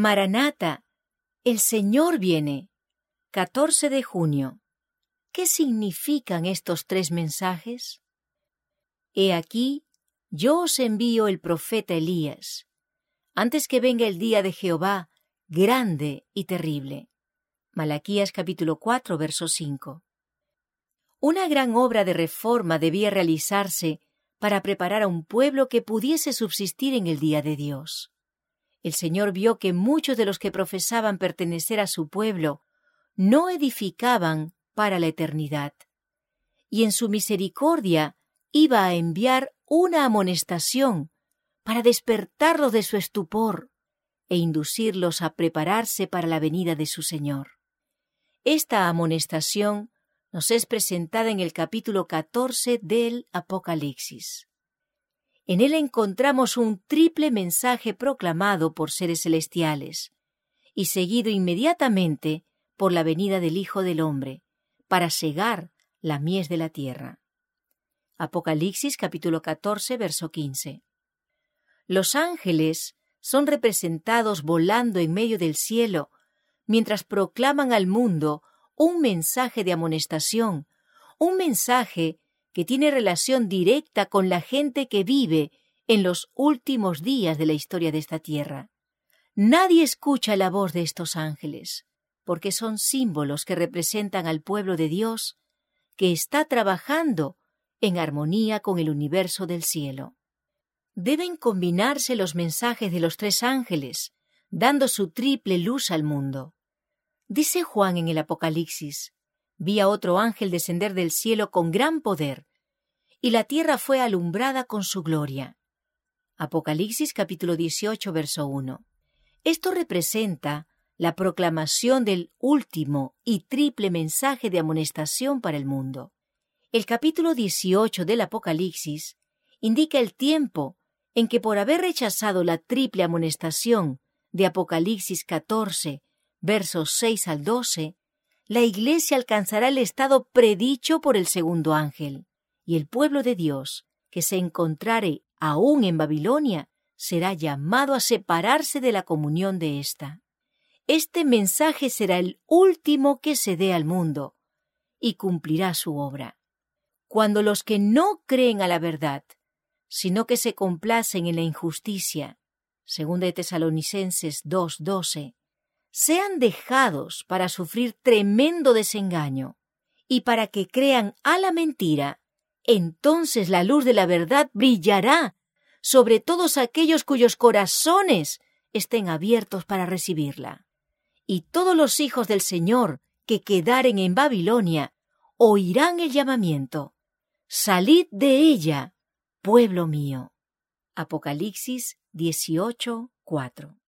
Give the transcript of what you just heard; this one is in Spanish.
Maranata, el Señor viene. 14 de junio. ¿Qué significan estos tres mensajes? He aquí, yo os envío el profeta Elías, antes que venga el día de Jehová, grande y terrible. Malaquías capítulo 4, verso 5. Una gran obra de reforma debía realizarse para preparar a un pueblo que pudiese subsistir en el día de Dios. El Señor vio que muchos de los que profesaban pertenecer a su pueblo no edificaban para la eternidad, y en su misericordia iba a enviar una amonestación para despertarlos de su estupor e inducirlos a prepararse para la venida de su Señor. Esta amonestación nos es presentada en el capítulo 14 del Apocalipsis. En él encontramos un triple mensaje proclamado por seres celestiales y seguido inmediatamente por la venida del Hijo del Hombre, para cegar la mies de la tierra. Apocalipsis capítulo 14 verso 15. Los ángeles son representados volando en medio del cielo mientras proclaman al mundo un mensaje de amonestación, un mensaje que tiene relación directa con la gente que vive en los últimos días de la historia de esta tierra. Nadie escucha la voz de estos ángeles, porque son símbolos que representan al pueblo de Dios que está trabajando en armonía con el universo del cielo. Deben combinarse los mensajes de los tres ángeles, dando su triple luz al mundo. Dice Juan en el Apocalipsis, vi a otro ángel descender del cielo con gran poder, y la tierra fue alumbrada con su gloria. Apocalipsis capítulo 18, verso 1. Esto representa la proclamación del último y triple mensaje de amonestación para el mundo. El capítulo 18 del Apocalipsis indica el tiempo en que por haber rechazado la triple amonestación de Apocalipsis 14 versos 6 al 12, la Iglesia alcanzará el estado predicho por el segundo ángel, y el pueblo de Dios, que se encontrare aún en Babilonia, será llamado a separarse de la comunión de ésta. Este mensaje será el último que se dé al mundo, y cumplirá su obra. Cuando los que no creen a la verdad, sino que se complacen en la injusticia, según de Tesalonicenses 2.12, sean dejados para sufrir tremendo desengaño y para que crean a la mentira, entonces la luz de la verdad brillará sobre todos aquellos cuyos corazones estén abiertos para recibirla. Y todos los hijos del Señor que quedaren en Babilonia oirán el llamamiento. Salid de ella, pueblo mío. Apocalipsis 18, 4.